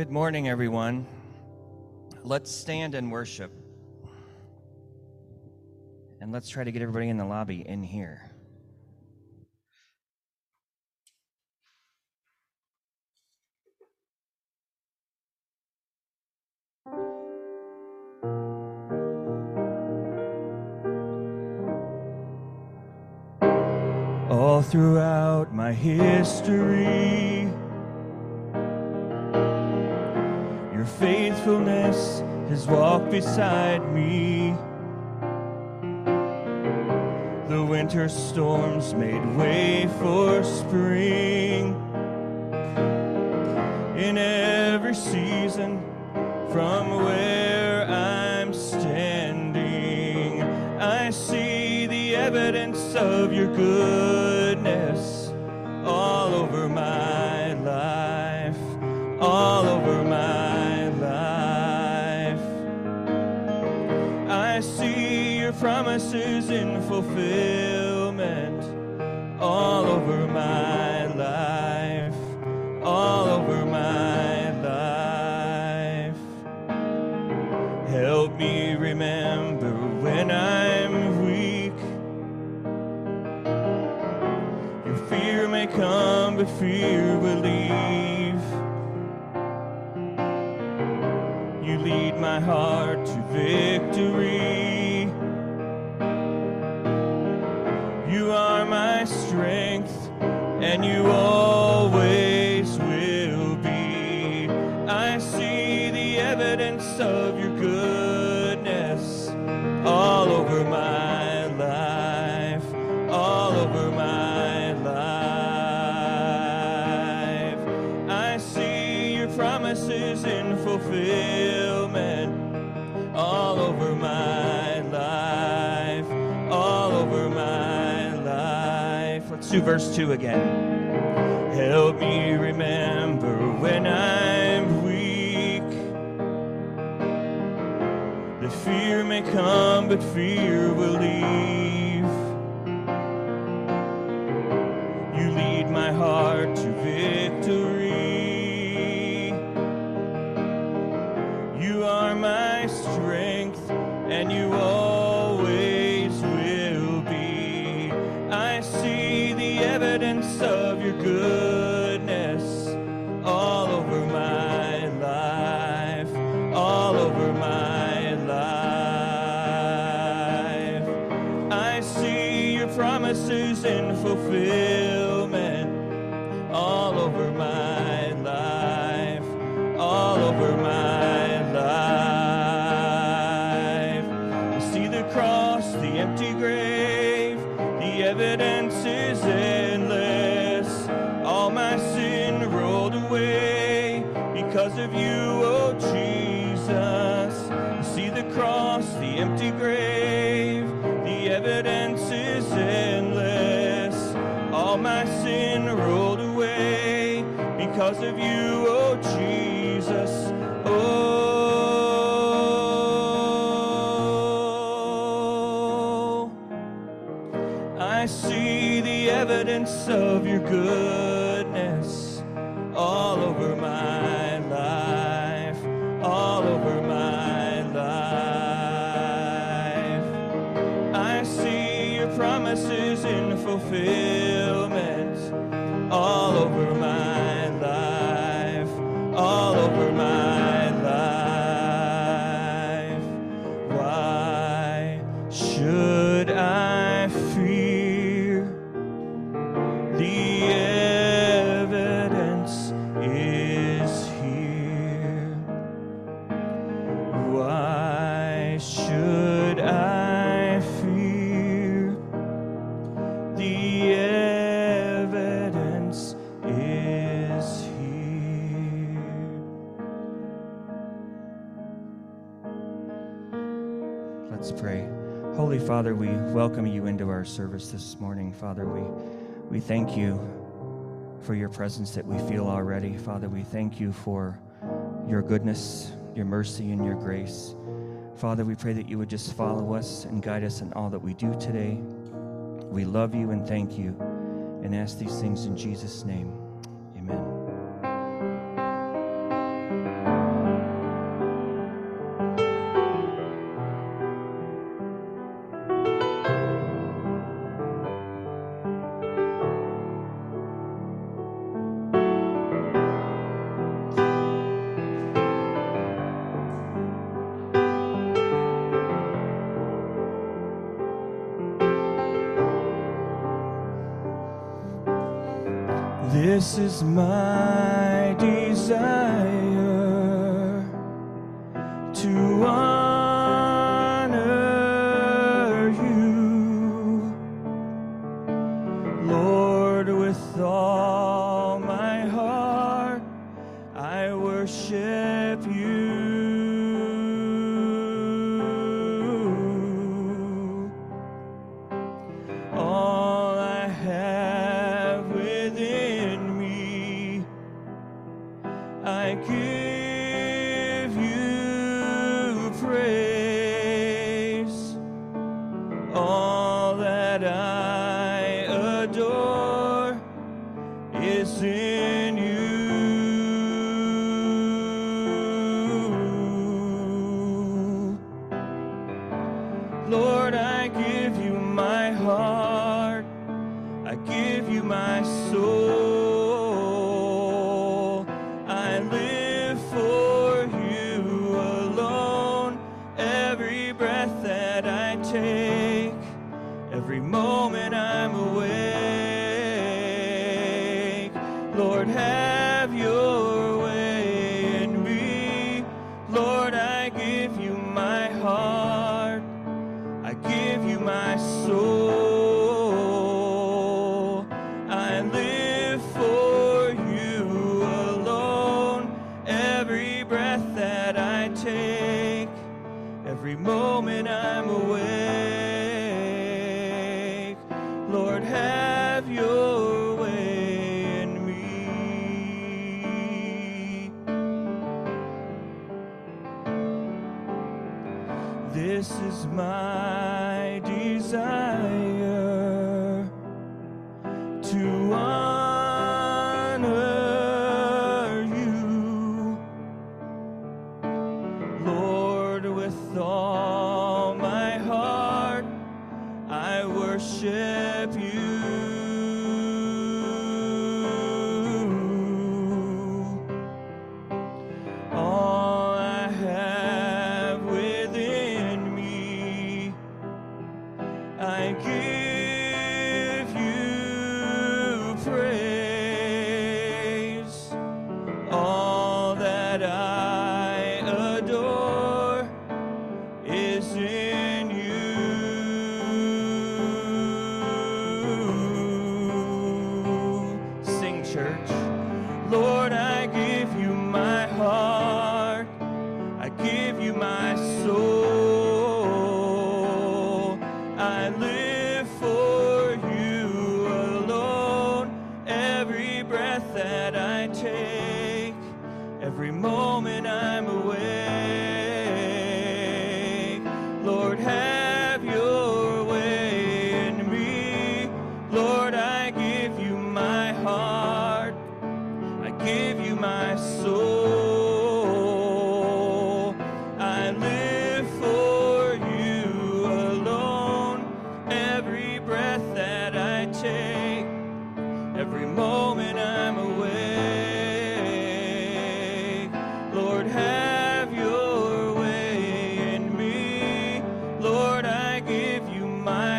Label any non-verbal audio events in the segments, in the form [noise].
Good morning, everyone. Let's stand and worship. And let's try to get everybody in the lobby in here. All throughout my history, beside me. The winter storms made way for spring. In every season, from where I'm standing, I see the evidence of your goodness promises in fulfillment all over my life, all over my life. Help me remember when I'm weak. Your fear may come, but fear will leave. You lead my heart to victory. And you always will be. I see the evidence of your goodness all over my life, all over my life. I see your promises in fulfillment all over my life, all over my life. Let's do verse 2 again. Help me remember when I'm weak. The fear may come, but fear will leave. Because of you, oh Jesus. I see the cross, the empty grave, the evidence is endless. All my sin rolled away because of you, oh Jesus. Oh, I see the evidence of your goodness welcome you into our service this morning. Father, we, we thank you for your presence that we feel already. Father, we thank you for your goodness, your mercy, and your grace. Father, we pray that you would just follow us and guide us in all that we do today. We love you and thank you and ask these things in Jesus' name. this is my desire. your way me. This is my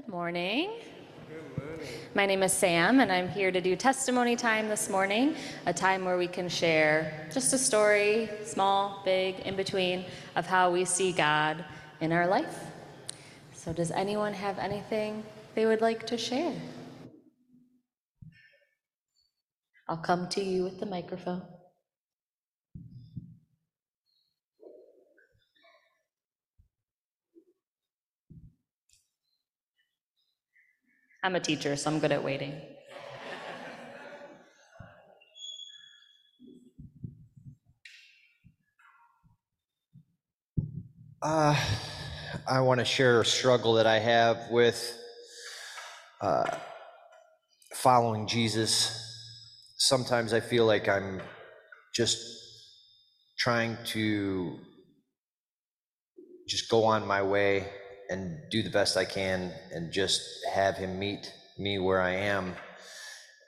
Good morning. My name is Sam, and I'm here to do testimony time this morning, a time where we can share just a story, small, big, in between, of how we see God in our life. So, does anyone have anything they would like to share? I'll come to you with the microphone. I'm a teacher, so I'm good at waiting. Uh, I want to share a struggle that I have with uh, following Jesus. Sometimes I feel like I'm just trying to just go on my way and do the best I can and just have him meet me where I am.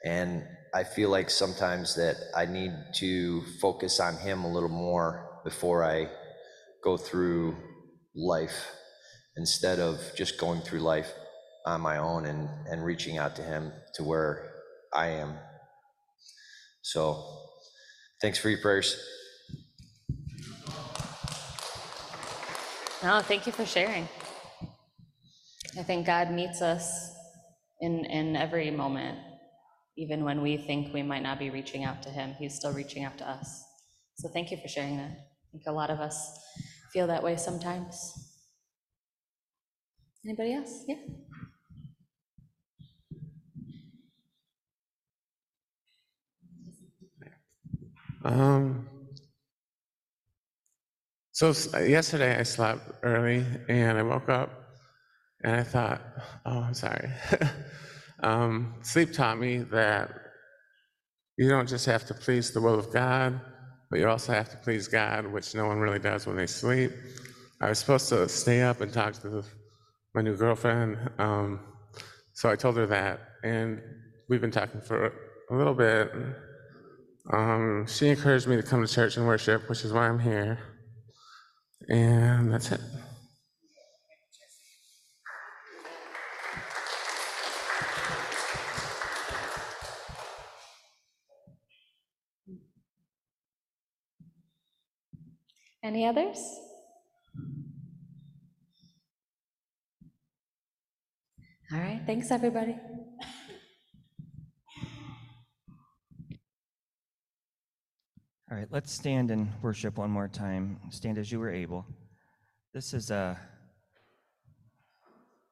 And I feel like sometimes that I need to focus on him a little more before I go through life instead of just going through life on my own and, and reaching out to him to where I am. So thanks for your prayers. No, thank you for sharing. I think God meets us in, in every moment, even when we think we might not be reaching out to Him, He's still reaching out to us. So thank you for sharing that. I think a lot of us feel that way sometimes. Anybody else? Yeah. Um, so yesterday I slept early and I woke up and I thought, oh, I'm sorry. [laughs] um, sleep taught me that you don't just have to please the will of God, but you also have to please God, which no one really does when they sleep. I was supposed to stay up and talk to my new girlfriend, um, so I told her that, and we've been talking for a little bit. Um, she encouraged me to come to church and worship, which is why I'm here. And that's it. Any others? All right, thanks, everybody. All right, let's stand and worship one more time. Stand as you were able. This is a,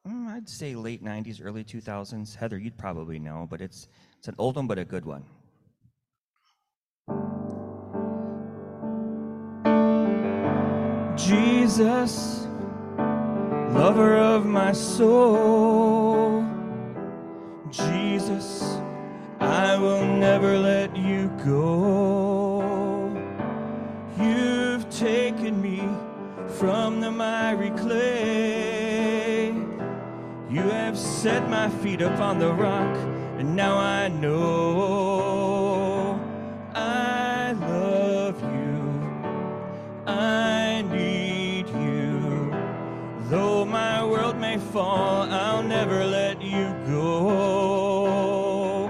mm, I'd say late 90s, early 2000s. Heather, you'd probably know, but it's, it's an old one, but a good one. Jesus, lover of my soul. Jesus, I will never let you go. You've taken me from the miry clay. You have set my feet upon the rock, and now I know fall, I'll never let you go.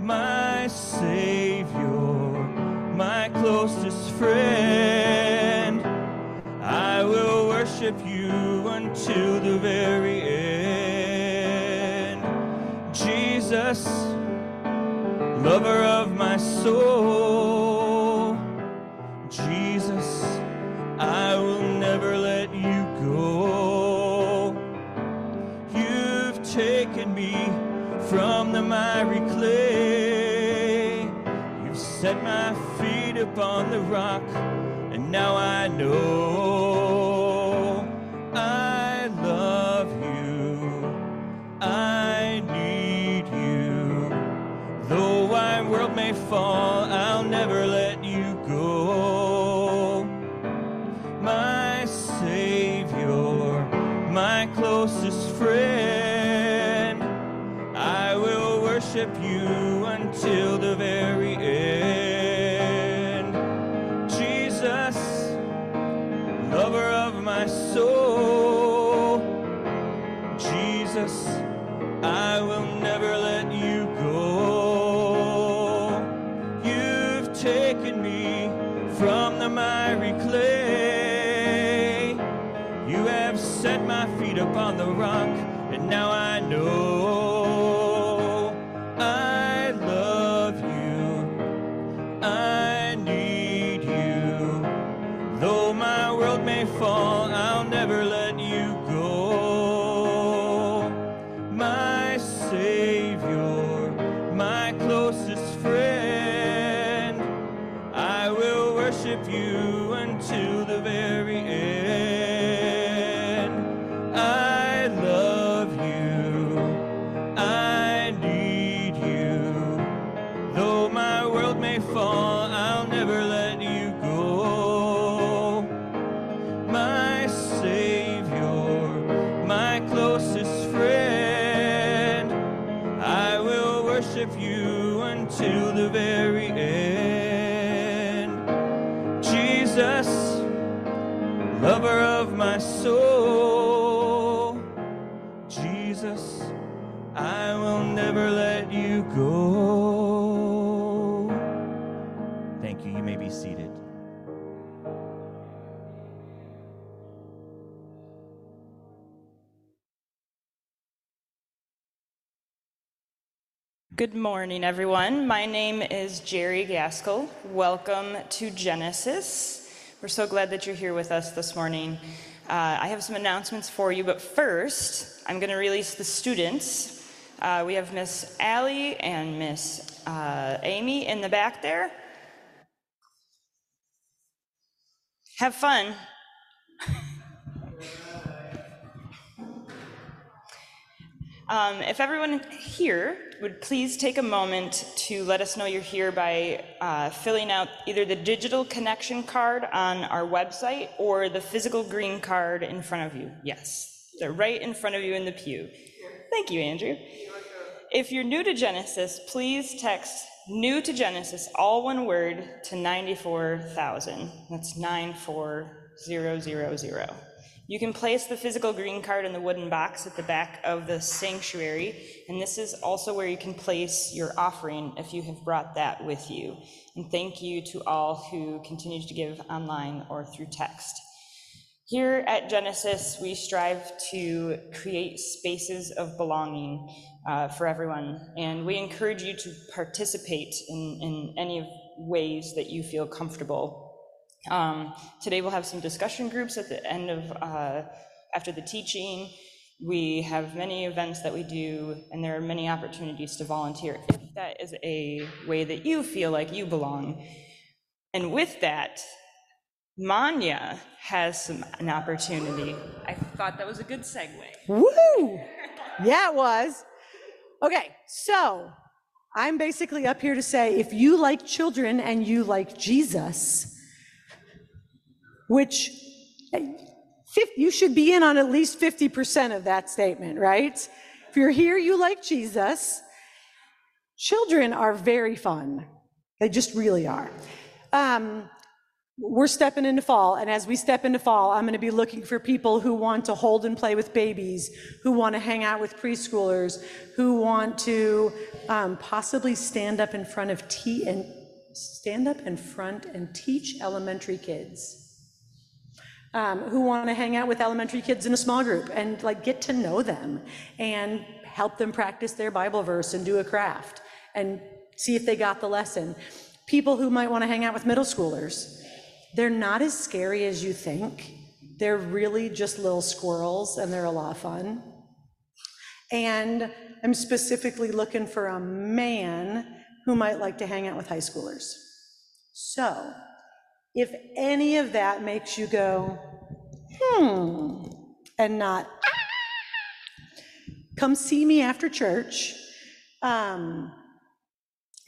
My Savior, my closest friend, I will worship you until the very end. Jesus, lover of my soul. On the rock, and now I know I love you. I need you. Though my world may fall, I'll never let you go. My Savior, my closest friend, I will worship you until the morning, everyone. My name is Jerry Gaskell. Welcome to Genesis. We're so glad that you're here with us this morning. Uh, I have some announcements for you, but first, I'm going to release the students. Uh, we have Miss Allie and Miss uh, Amy in the back there. Have fun. [laughs] Um, if everyone here would please take a moment to let us know you're here by uh, filling out either the digital connection card on our website or the physical green card in front of you. Yes, they're right in front of you in the pew. Thank you, Andrew. If you're new to Genesis, please text new to Genesis, all one word, to 94,000. That's 94000. You can place the physical green card in the wooden box at the back of the sanctuary, and this is also where you can place your offering if you have brought that with you. And thank you to all who continue to give online or through text. Here at Genesis, we strive to create spaces of belonging uh, for everyone, and we encourage you to participate in, in any ways that you feel comfortable. Um, today we'll have some discussion groups at the end of, uh, after the teaching. We have many events that we do, and there are many opportunities to volunteer if that is a way that you feel like you belong. And with that, Manya has some, an opportunity. I thought that was a good segue. Woo! Yeah, it was. Okay, so I'm basically up here to say if you like children and you like Jesus, which eh, you should be in on at least 50% of that statement, right? If you're here, you like Jesus. Children are very fun. They just really are. Um, we're stepping into fall, and as we step into fall, I'm going to be looking for people who want to hold and play with babies, who want to hang out with preschoolers, who want to um, possibly stand up in front of tea and stand up in front and teach elementary kids. Um, who want to hang out with elementary kids in a small group and like get to know them and help them practice their Bible verse and do a craft and see if they got the lesson. People who might want to hang out with middle schoolers. They're not as scary as you think. They're really just little squirrels and they're a lot of fun. And I'm specifically looking for a man who might like to hang out with high schoolers. So, if any of that makes you go, hmm, and not, come see me after church. Um,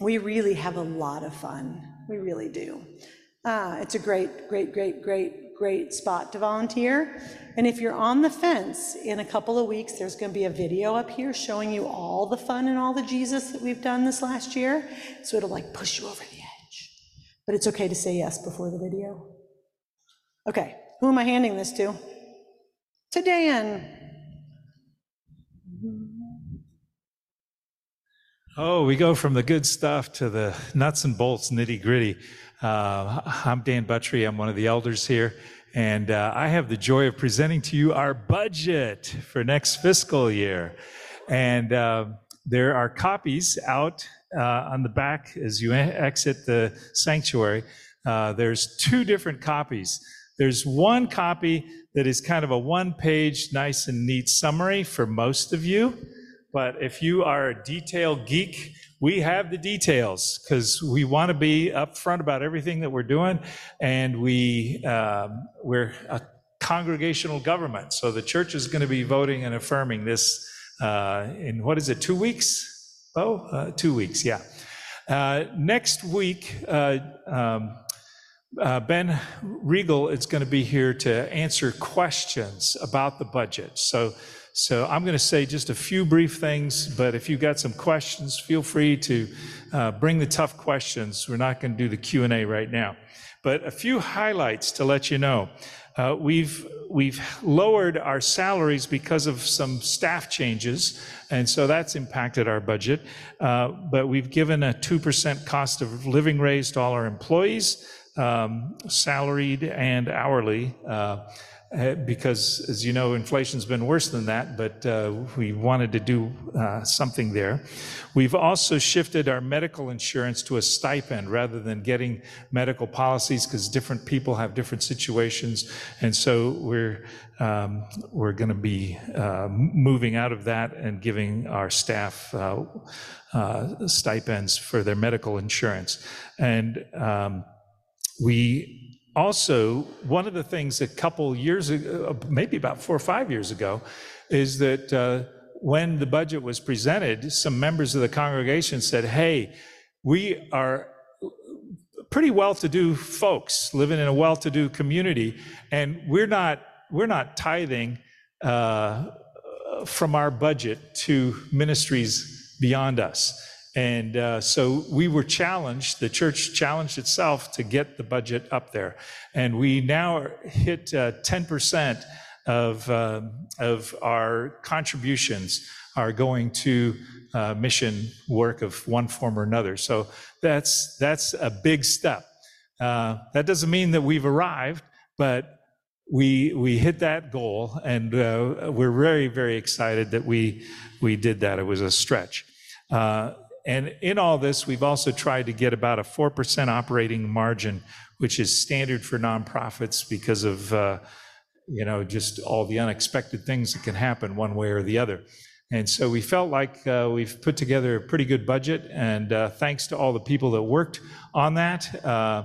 we really have a lot of fun. We really do. Uh, it's a great, great, great, great, great spot to volunteer. And if you're on the fence, in a couple of weeks, there's going to be a video up here showing you all the fun and all the Jesus that we've done this last year. So it'll like push you over the. But it's okay to say yes before the video. Okay, who am I handing this to? To Dan. Oh, we go from the good stuff to the nuts and bolts, nitty gritty. Uh, I'm Dan Buttry. I'm one of the elders here. And uh, I have the joy of presenting to you our budget for next fiscal year. And uh, there are copies out uh, on the back as you exit the sanctuary. Uh, there's two different copies. There's one copy that is kind of a one page, nice and neat summary for most of you. But if you are a detail geek, we have the details because we want to be upfront about everything that we're doing, and we um, we're a congregational government, so the church is going to be voting and affirming this uh, in what is it, two weeks? Oh, uh, two weeks, yeah. Uh, next week, uh, um, uh, Ben Regal is going to be here to answer questions about the budget. So so I'm going to say just a few brief things, but if you've got some questions, feel free to uh, bring the tough questions. We're not going to do the Q&A right now. But a few highlights to let you know. Uh, we've we've lowered our salaries because of some staff changes, and so that's impacted our budget. Uh, but we've given a two percent cost of living raise to all our employees, um, salaried and hourly. Uh, because, as you know, inflation's been worse than that, but uh, we wanted to do uh, something there. We've also shifted our medical insurance to a stipend rather than getting medical policies because different people have different situations, and so we're um, we're going to be uh, moving out of that and giving our staff uh, uh, stipends for their medical insurance, and um, we also, one of the things a couple years ago, maybe about four or five years ago, is that uh, when the budget was presented, some members of the congregation said, Hey, we are pretty well-to-do folks living in a well-to-do community, and we're not we're not tithing uh, from our budget to ministries beyond us. And uh, so we were challenged, the church challenged itself to get the budget up there. And we now hit uh, 10% of, uh, of our contributions are going to uh, mission work of one form or another. So that's, that's a big step. Uh, that doesn't mean that we've arrived, but we, we hit that goal, and uh, we're very, very excited that we, we did that. It was a stretch. And in all this, we've also tried to get about a 4% operating margin, which is standard for nonprofits because of, uh, you know, just all the unexpected things that can happen one way or the other. And so we felt like uh, we've put together a pretty good budget, and uh, thanks to all the people that worked on that, uh,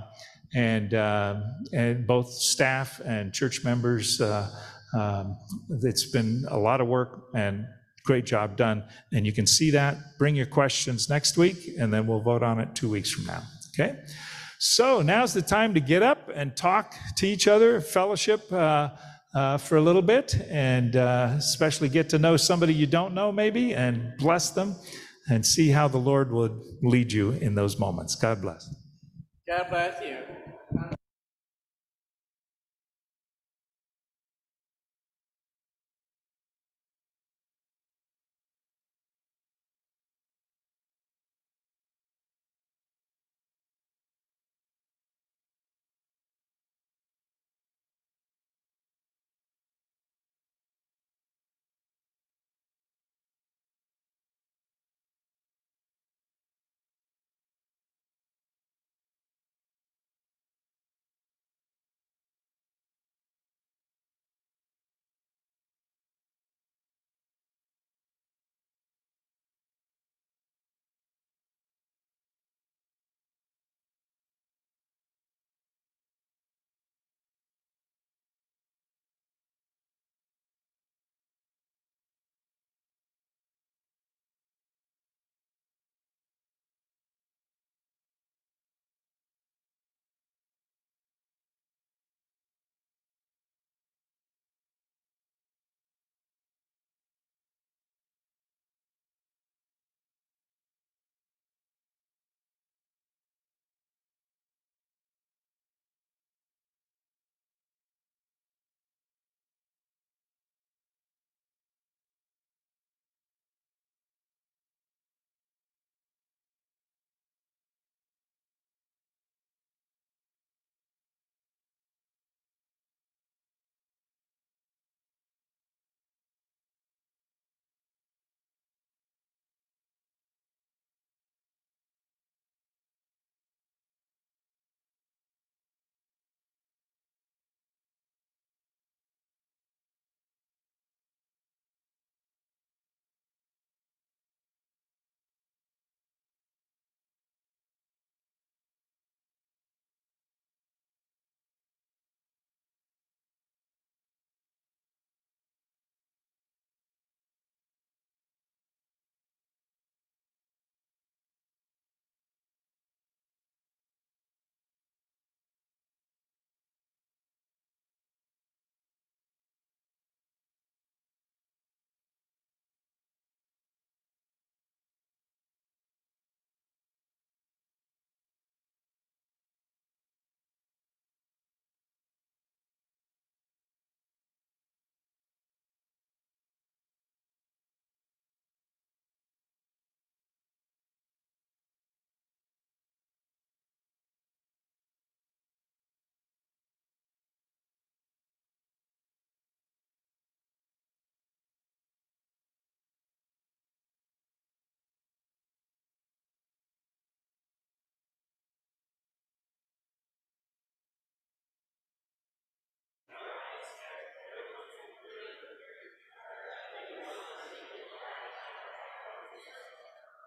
and uh, and both staff and church members. Uh, um, it's been a lot of work, and Great job done. And you can see that. Bring your questions next week, and then we'll vote on it two weeks from now. Okay? So now's the time to get up and talk to each other, fellowship uh, uh, for a little bit, and uh, especially get to know somebody you don't know, maybe, and bless them and see how the Lord would lead you in those moments. God bless. God bless you.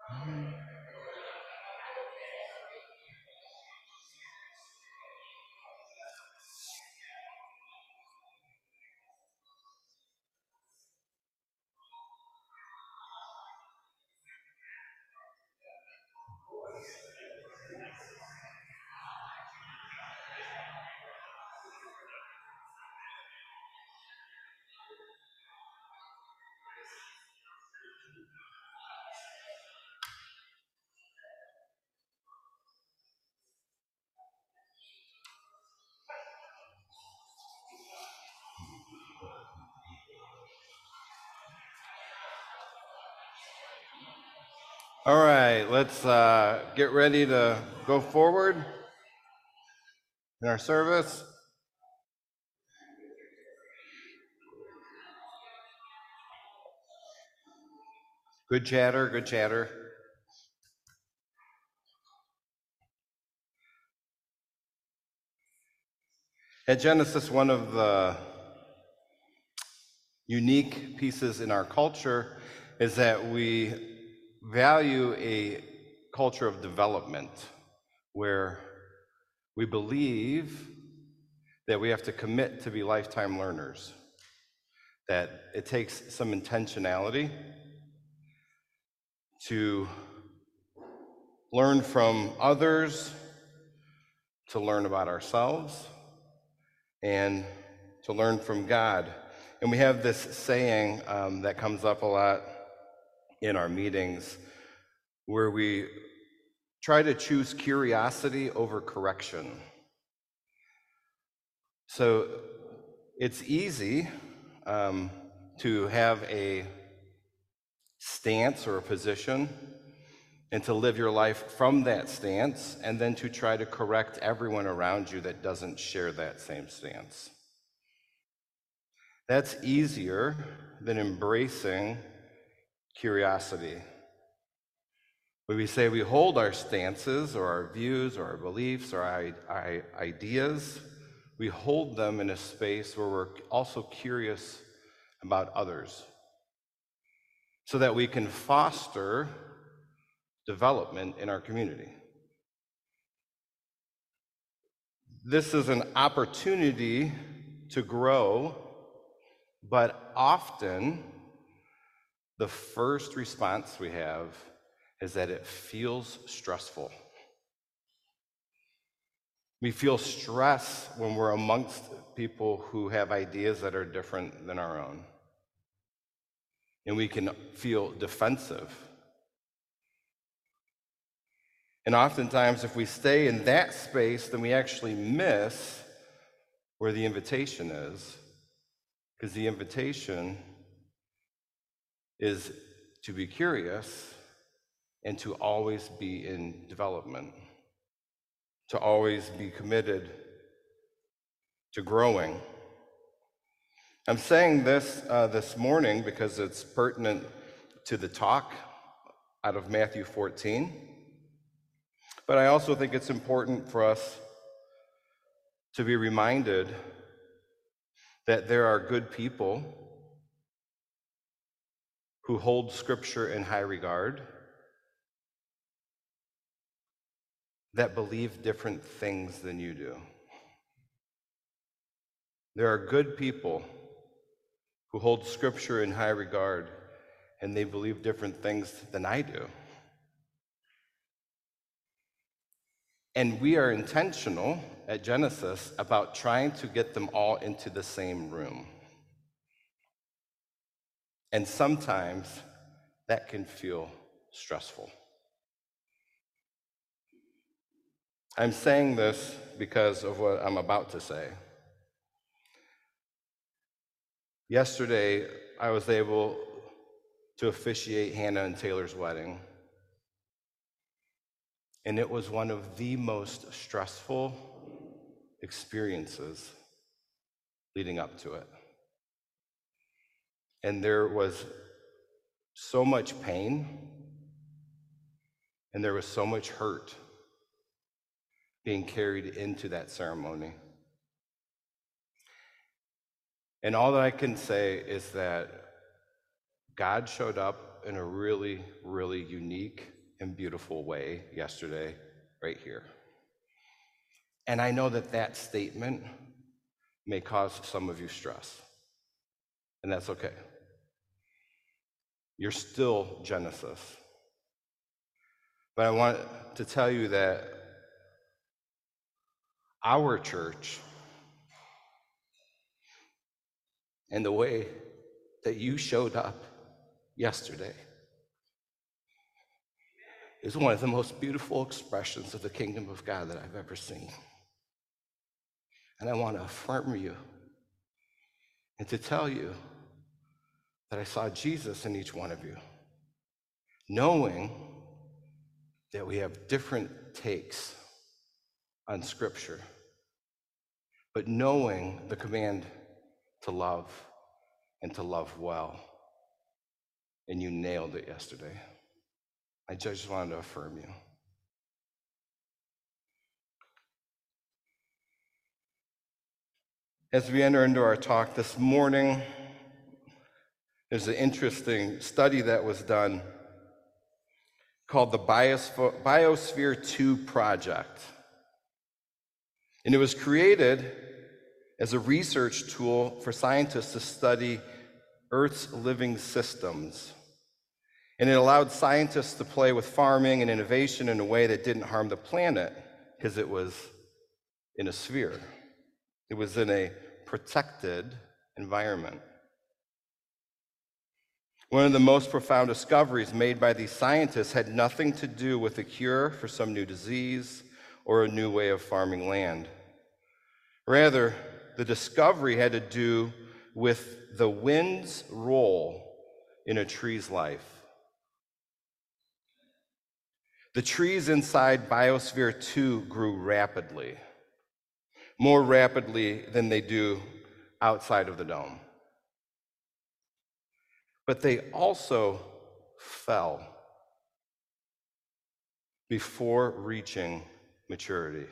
Amém. All right, let's uh, get ready to go forward in our service. Good chatter, good chatter. At Genesis, one of the unique pieces in our culture is that we value a culture of development where we believe that we have to commit to be lifetime learners, that it takes some intentionality to learn from others, to learn about ourselves, and to learn from God. And we have this saying um, that comes up a lot in our meetings where we try to choose curiosity over correction. So it's easy um, to have a stance or a position and to live your life from that stance and then to try to correct everyone around you that doesn't share that same stance. That's easier than embracing curiosity. When we say we hold our stances or our views or our beliefs or our, ideas, we hold them in a space where we're also curious about others so that we can foster development in our community. This is an opportunity to grow, but often the first response we have is that it feels stressful. We feel stress when we're amongst people who have ideas that are different than our own. And we can feel defensive. And oftentimes, if we stay in that space, then we actually miss where the invitation is. Because the invitation is to be curious and to always be in development, to always be committed to growing. I'm saying this uh, this morning because it's pertinent to the talk out of Matthew 14. But I also think it's important for us to be reminded that there are good people who hold Scripture in high regard, that believe different things than you do. There are good people who hold Scripture in high regard, and they believe different things than I do. And we are intentional at Genesis about trying to get them all into the same room. And sometimes that can feel stressful. I'm saying this because of what I'm about to say. Yesterday, I was able to officiate Hannah and Taylor's wedding. And it was one of the most stressful experiences leading up to it. And there was so much pain, and there was so much hurt being carried into that ceremony. And all that I can say is that God showed up in a really, really unique and beautiful way yesterday, right here. And I know that that statement may cause some of you stress, and that's okay. You're still Genesis. But I want to tell you that our church and the way that you showed up yesterday is one of the most beautiful expressions of the kingdom of God that I've ever seen. And I want to affirm you and to tell you that I saw Jesus in each one of you, knowing that we have different takes on Scripture, but knowing the command to love and to love well. And you nailed it yesterday. I just wanted to affirm you. As we enter into our talk this morning, there's an interesting study that was done called the Biosphere 2 Project. And it was created as a research tool for scientists to study Earth's living systems. And it allowed scientists to play with farming and innovation in a way that didn't harm the planet because it was in a sphere, it was in a protected environment. One of the most profound discoveries made by these scientists had nothing to do with a cure for some new disease or a new way of farming land. Rather, the discovery had to do with the wind's role in a tree's life. The trees inside Biosphere 2 grew rapidly, more rapidly than they do outside of the dome. But they also fell before reaching maturity.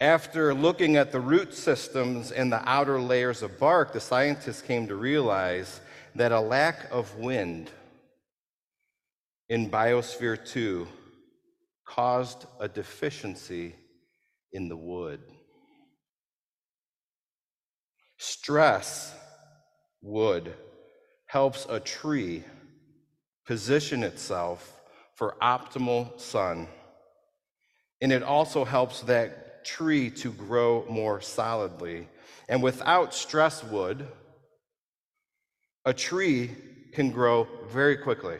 After looking at the root systems and the outer layers of bark, the scientists came to realize that a lack of wind in Biosphere 2 caused a deficiency in the wood. Stress wood helps a tree position itself for optimal sun. And it also helps that tree to grow more solidly. And without stress wood, a tree can grow very quickly,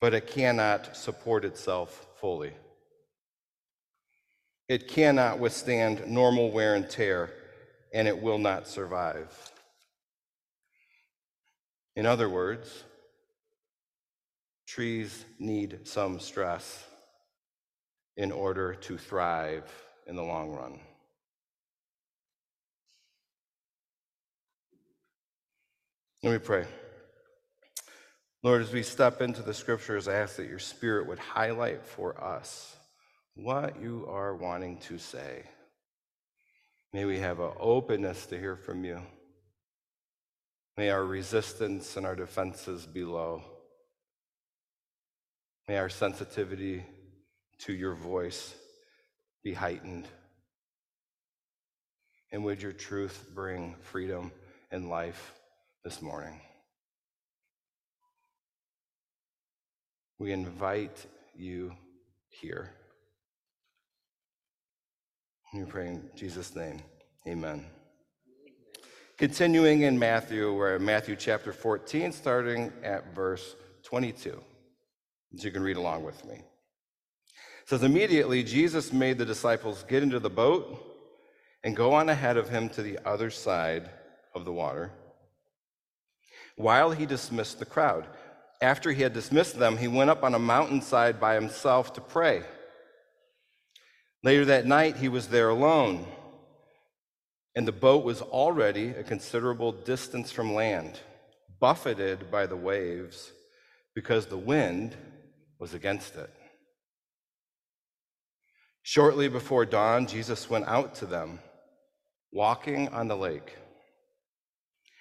but it cannot support itself fully. It cannot withstand normal wear and tear, and it will not survive. In other words, trees need some stress in order to thrive in the long run. Let me pray. Lord, as we step into the scriptures, I ask that your spirit would highlight for us what you are wanting to say. May we have an openness to hear from you. May our resistance and our defenses be low. May our sensitivity to your voice be heightened. And would your truth bring freedom and life this morning? We invite you here. We pray in Jesus' name. Amen. Continuing in Matthew, we're in Matthew chapter 14, starting at verse 22. So you can read along with me says immediately Jesus made the disciples get into the boat and go on ahead of him to the other side of the water while he dismissed the crowd. After he had dismissed them, he went up on a mountainside by himself to pray. Later that night, he was there alone, and the boat was already a considerable distance from land, buffeted by the waves because the wind was against it. Shortly before dawn, Jesus went out to them, walking on the lake.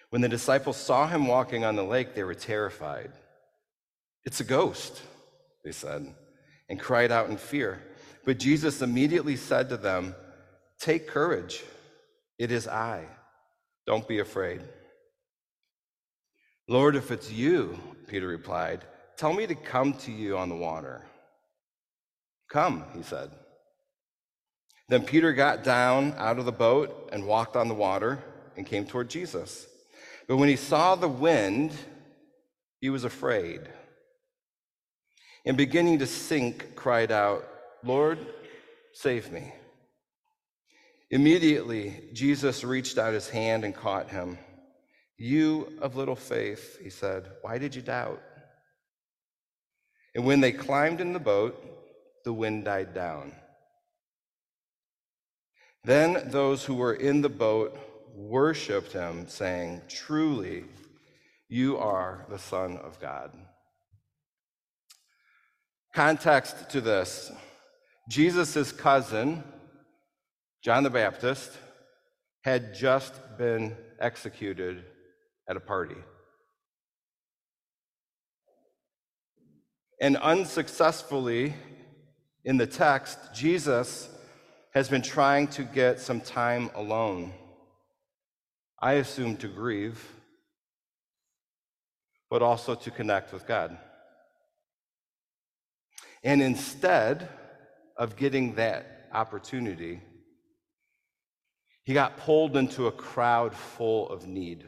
When the disciples saw him walking on the lake, they were terrified. It's a ghost, they said, and cried out in fear. But Jesus immediately said to them, Take courage, it is I. Don't be afraid. Lord, if it's you, Peter replied, tell me to come to you on the water. Come, he said. Then Peter got down out of the boat and walked on the water and came toward Jesus. But when he saw the wind, he was afraid. And beginning to sink, cried out, Lord, save me. Immediately, Jesus reached out his hand and caught him. You of little faith, he said, why did you doubt? And when they climbed in the boat, the wind died down. Then those who were in the boat worshiped him, saying, Truly, you are the Son of God. Context to this Jesus' cousin, John the Baptist, had just been executed at a party. And unsuccessfully, in the text, Jesus has been trying to get some time alone. I assume to grieve, but also to connect with God. And instead of getting that opportunity, he got pulled into a crowd full of need.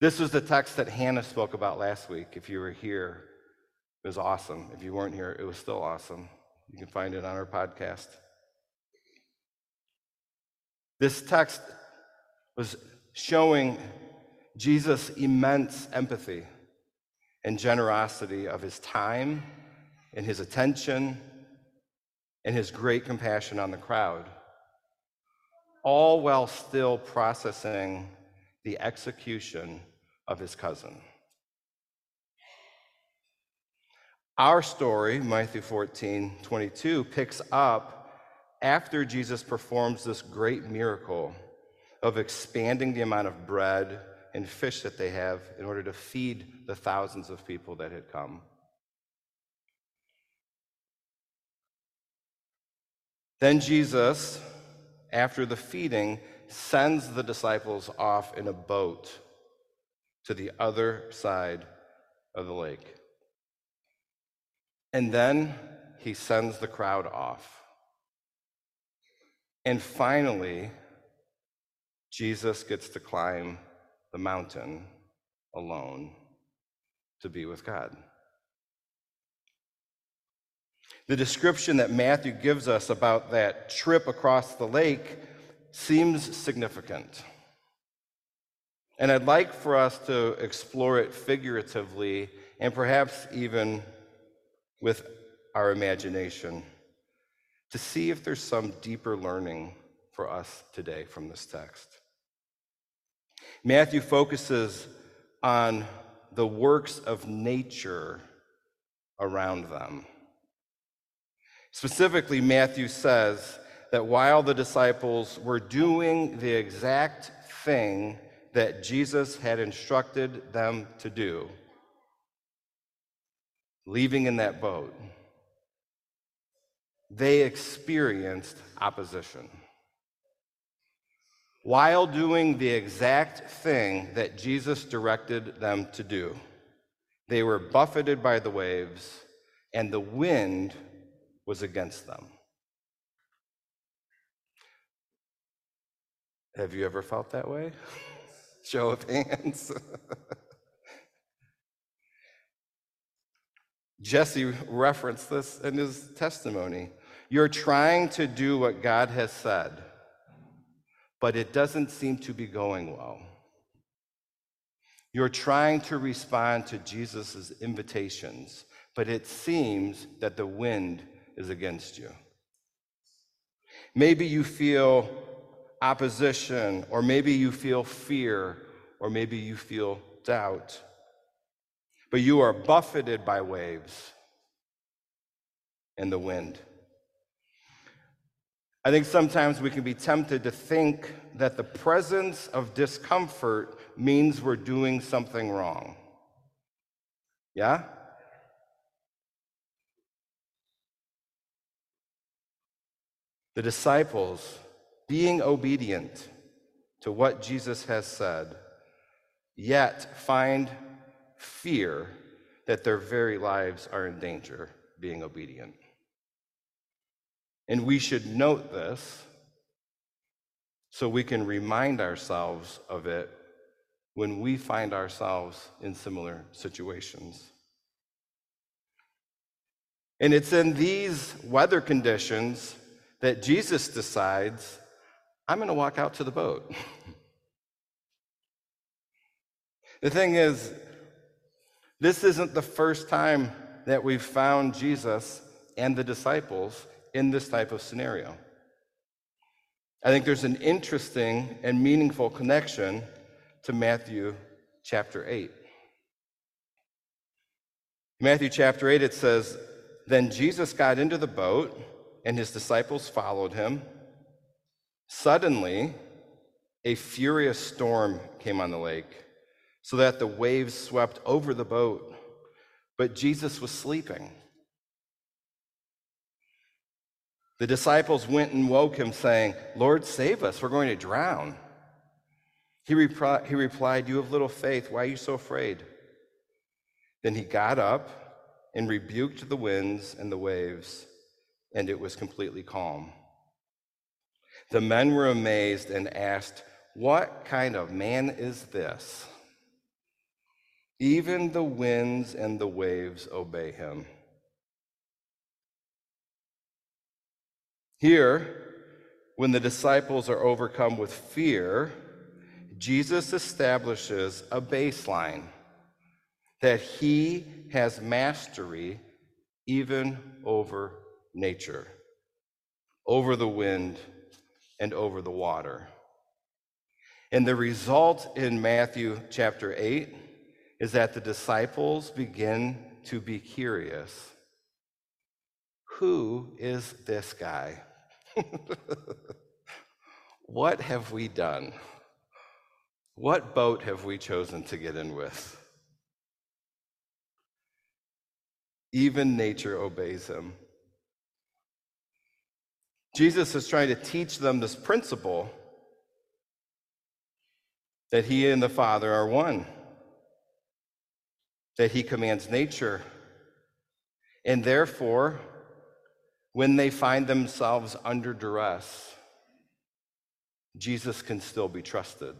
This was the text that Hannah spoke about last week. If you were here, it was awesome. If you weren't here, it was still awesome. You can find it on our podcast. This text was showing Jesus' immense empathy and generosity of his time and his attention and his great compassion on the crowd, all while still processing the execution of his cousin. Our story, Matthew 14 22, picks up after Jesus performs this great miracle of expanding the amount of bread and fish that they have in order to feed the thousands of people that had come. Then Jesus, after the feeding, sends the disciples off in a boat to the other side of the lake. And then he sends the crowd off. And finally, Jesus gets to climb the mountain alone to be with God. The description that Matthew gives us about that trip across the lake seems significant. And I'd like for us to explore it figuratively and perhaps even with our imagination to see if there's some deeper learning for us today from this text. Matthew focuses on the works of nature around them. Specifically, Matthew says that while the disciples were doing the exact thing that Jesus had instructed them to do, leaving in that boat, they experienced opposition. While doing the exact thing that Jesus directed them to do, they were buffeted by the waves, and the wind was against them. Have you ever felt that way? [laughs] Show of hands. [laughs] Jesse referenced this in his testimony. You're trying to do what God has said, but it doesn't seem to be going well. You're trying to respond to Jesus' invitations, but it seems that the wind is against you. Maybe you feel opposition, or maybe you feel fear, or maybe you feel doubt. But you are buffeted by waves and the wind. I think sometimes we can be tempted to think that the presence of discomfort means we're doing something wrong. Yeah? The disciples being obedient to what Jesus has said, yet find fear that their very lives are in danger being obedient. And we should note this so we can remind ourselves of it when we find ourselves in similar situations. And it's in these weather conditions that Jesus decides, I'm going to walk out to the boat. [laughs] the thing is, this isn't the first time that we've found Jesus and the disciples in this type of scenario. I think there's an interesting and meaningful connection to Matthew chapter 8. Matthew chapter 8, it says, Then Jesus got into the boat, and his disciples followed him. Suddenly, a furious storm came on the lake, so that the waves swept over the boat, but Jesus was sleeping. The disciples went and woke him, saying, Lord, save us, we're going to drown. He, repri- he replied, You have little faith, why are you so afraid? Then he got up and rebuked the winds and the waves, and it was completely calm. The men were amazed and asked, What kind of man is this? Even the winds and the waves obey him. Here, when the disciples are overcome with fear, Jesus establishes a baseline that he has mastery even over nature, over the wind, and over the water. And the result in Matthew chapter 8 is that the disciples begin to be curious. Who is this guy? [laughs] what have we done? What boat have we chosen to get in with? Even nature obeys him. Jesus is trying to teach them this principle that he and the Father are one, that he commands nature, and therefore, when they find themselves under duress, Jesus can still be trusted.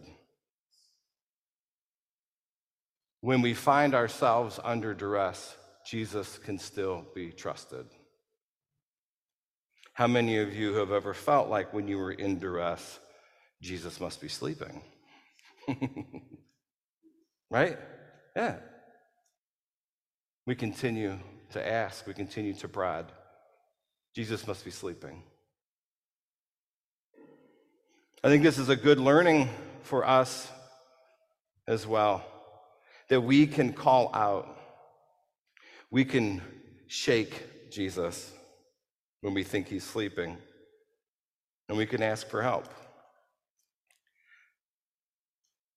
When we find ourselves under duress, Jesus can still be trusted. How many of you have ever felt like when you were in duress, Jesus must be sleeping? [laughs] right? Yeah. We continue to ask, we continue to prod. Jesus must be sleeping. I think this is a good learning for us as well that we can call out, we can shake Jesus when we think he's sleeping, and we can ask for help.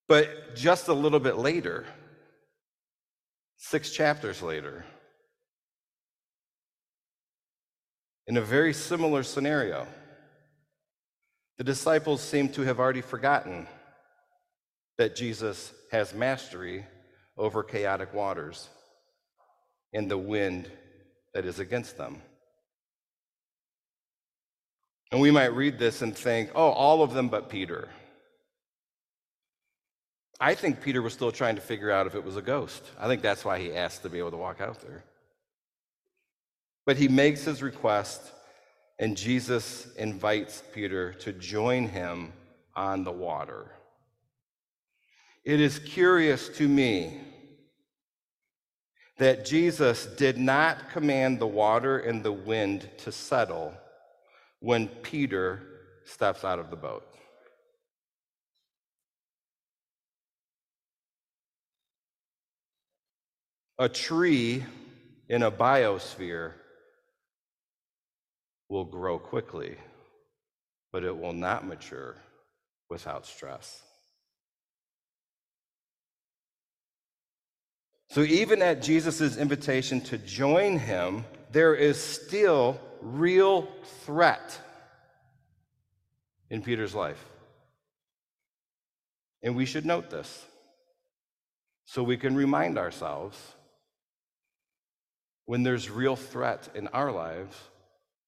But just a little bit later, six chapters later, in a very similar scenario. The disciples seem to have already forgotten that Jesus has mastery over chaotic waters and the wind that is against them. And we might read this and think, oh, all of them but Peter. I think Peter was still trying to figure out if it was a ghost. I think that's why he asked to be able to walk out there. But he makes his request, and Jesus invites Peter to join him on the water. It is curious to me that Jesus did not command the water and the wind to settle when Peter steps out of the boat. A tree in a biosphere will grow quickly, but it will not mature without stress. So even at Jesus' invitation to join him, there is still real threat in Peter's life. And we should note this so we can remind ourselves when there's real threat in our lives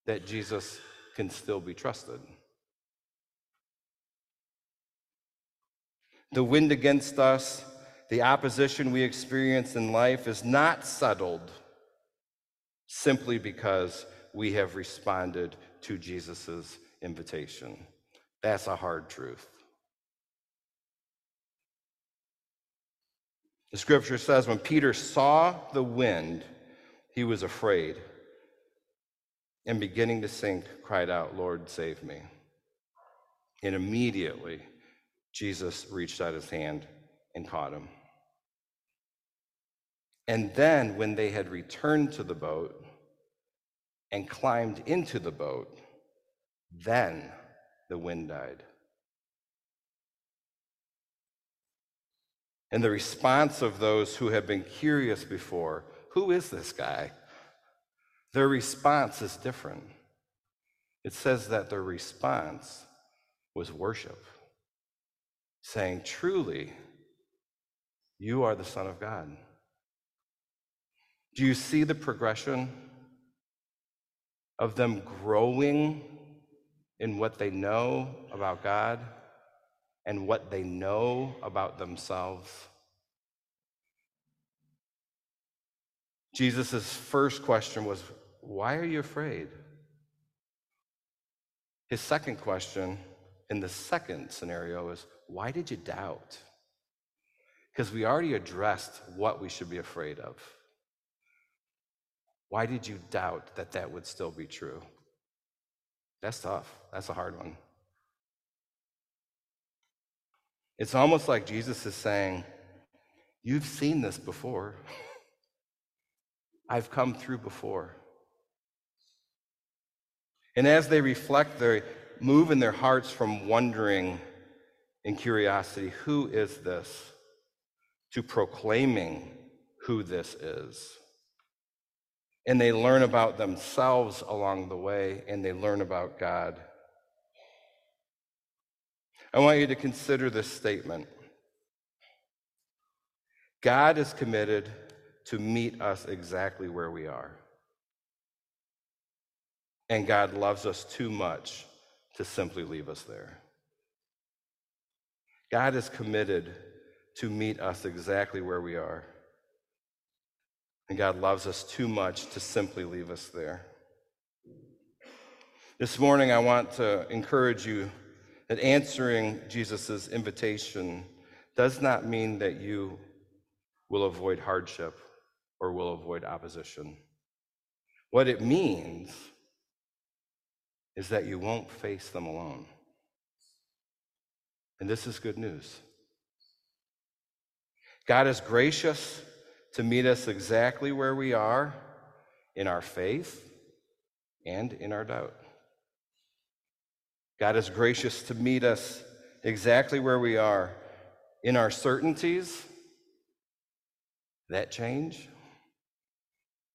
that Jesus can still be trusted. The wind against us, the opposition we experience in life is not settled simply because we have responded to Jesus' invitation. That's a hard truth. The scripture says when Peter saw the wind, he was afraid and beginning to sink, cried out, Lord, save me. And immediately, Jesus reached out his hand and caught him. And then, when they had returned to the boat and climbed into the boat, then the wind died. And the response of those who have been curious before who is this guy? Their response is different. It says that their response was worship, saying, Truly, you are the Son of God. Do you see the progression of them growing in what they know about God and what they know about themselves? Jesus' first question was, Why are you afraid? His second question in the second scenario is, Why did you doubt? Because we already addressed what we should be afraid of. Why did you doubt that that would still be true? That's tough. That's a hard one. It's almost like Jesus is saying, You've seen this before. [laughs] I've come through before. And as they reflect, they move in their hearts from wondering and curiosity who is this? to proclaiming who this is. And they learn about themselves along the way, and they learn about God. I want you to consider this statement God is committed to meet us exactly where we are. And God loves us too much to simply leave us there. God is committed to meet us exactly where we are. And God loves us too much to simply leave us there. This morning, I want to encourage you that answering Jesus' invitation does not mean that you will avoid hardship or will avoid opposition. What it means is that you won't face them alone. And this is good news. God is gracious to meet us exactly where we are in our faith and in our doubt. God is gracious to meet us exactly where we are in our certainties that change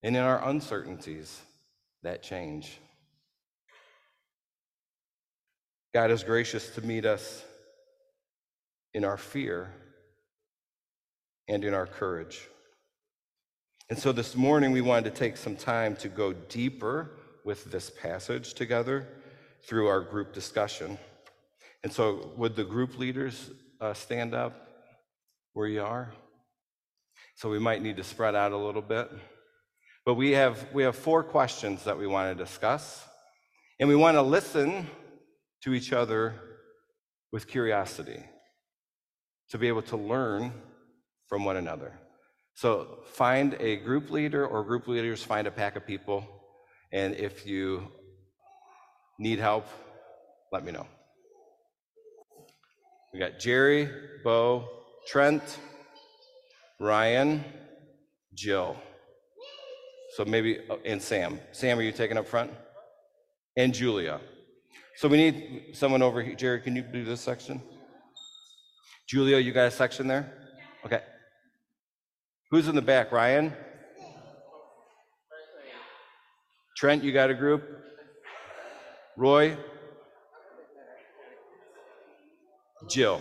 and in our uncertainties that change. God is gracious to meet us in our fear and in our courage. And so this morning, we wanted to take some time to go deeper with this passage together through our group discussion. And so, would the group leaders uh, stand up where you are? So, we might need to spread out a little bit. But we have, we have four questions that we want to discuss, and we want to listen to each other with curiosity to be able to learn from one another. So find a group leader or group leaders find a pack of people, and if you need help, let me know. We got Jerry, Bo, Trent, Ryan, Jill. So maybe, oh, and Sam. Sam, are you taking up front? And Julia. So we need someone over here. Jerry, can you do this section? Julia, you got a section there? Okay. Who's in the back? Ryan? Trent, you got a group? Roy? Jill?